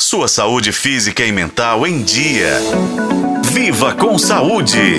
Sua saúde física e mental em dia. Viva com saúde!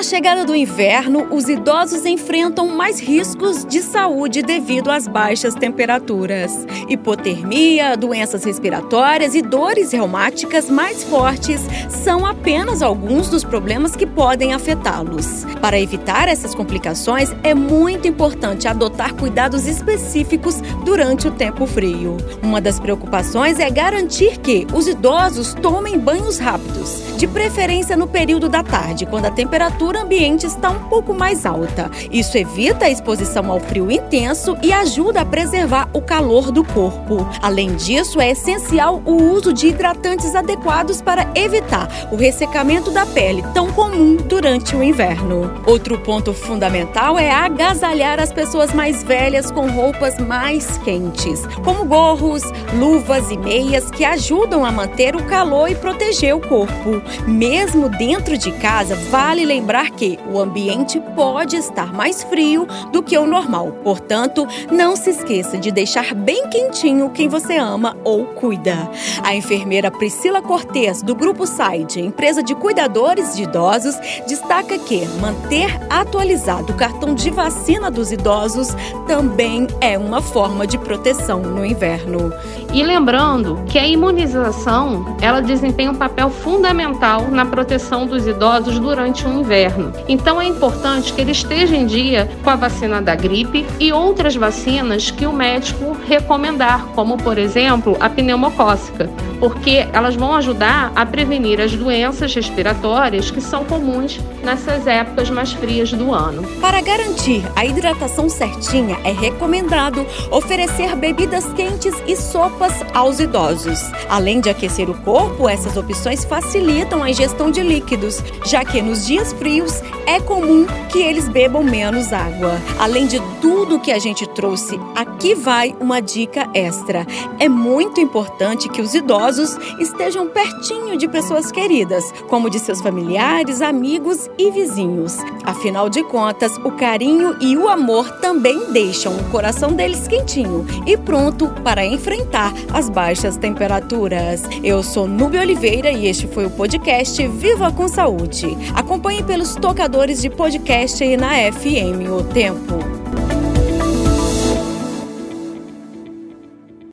A chegada do inverno, os idosos enfrentam mais riscos de saúde devido às baixas temperaturas. Hipotermia, doenças respiratórias e dores reumáticas mais fortes são apenas alguns dos problemas que podem afetá-los. Para evitar essas complicações, é muito importante adotar cuidados específicos durante o tempo frio. Uma das preocupações é garantir que os idosos tomem banhos rápidos, de preferência no período da tarde, quando a temperatura temperatura ambiente está um pouco mais alta. Isso evita a exposição ao frio intenso e ajuda a preservar o calor do corpo. Além disso, é essencial o uso de hidratantes adequados para evitar o ressecamento da pele, tão comum durante o inverno. Outro ponto fundamental é agasalhar as pessoas mais velhas com roupas mais quentes, como gorros, luvas e meias que ajudam a manter o calor e proteger o corpo. Mesmo dentro de casa, vale lembrar que o ambiente pode estar mais frio do que o normal. Portanto, não se esqueça de deixar bem quentinho quem você ama ou cuida. A enfermeira Priscila Cortes, do Grupo Side, empresa de cuidadores de idosos, destaca que manter atualizado o cartão de vacina dos idosos também é uma forma de proteção no inverno. E lembrando que a imunização, ela desempenha um papel fundamental na proteção dos idosos durante o inverno inverno. Então é importante que ele esteja em dia com a vacina da gripe e outras vacinas que o médico recomendar, como por exemplo a pneumocócica, porque elas vão ajudar a prevenir as doenças respiratórias que são comuns nessas épocas mais frias do ano. Para garantir a hidratação certinha, é recomendado oferecer bebidas quentes e sopas aos idosos. Além de aquecer o corpo, essas opções facilitam a ingestão de líquidos, já que nos dias frios é comum que eles bebam menos água. Além de tudo que a gente trouxe, aqui vai uma dica extra. É muito importante que os idosos estejam pertinho de pessoas queridas, como de seus familiares, amigos e vizinhos. Afinal de contas, o carinho e o amor também deixam o coração deles quentinho e pronto para enfrentar as baixas temperaturas. Eu sou Nubia Oliveira e este foi o podcast Viva com Saúde. Acompanhe pelo pelos tocadores de podcast e na FM O Tempo.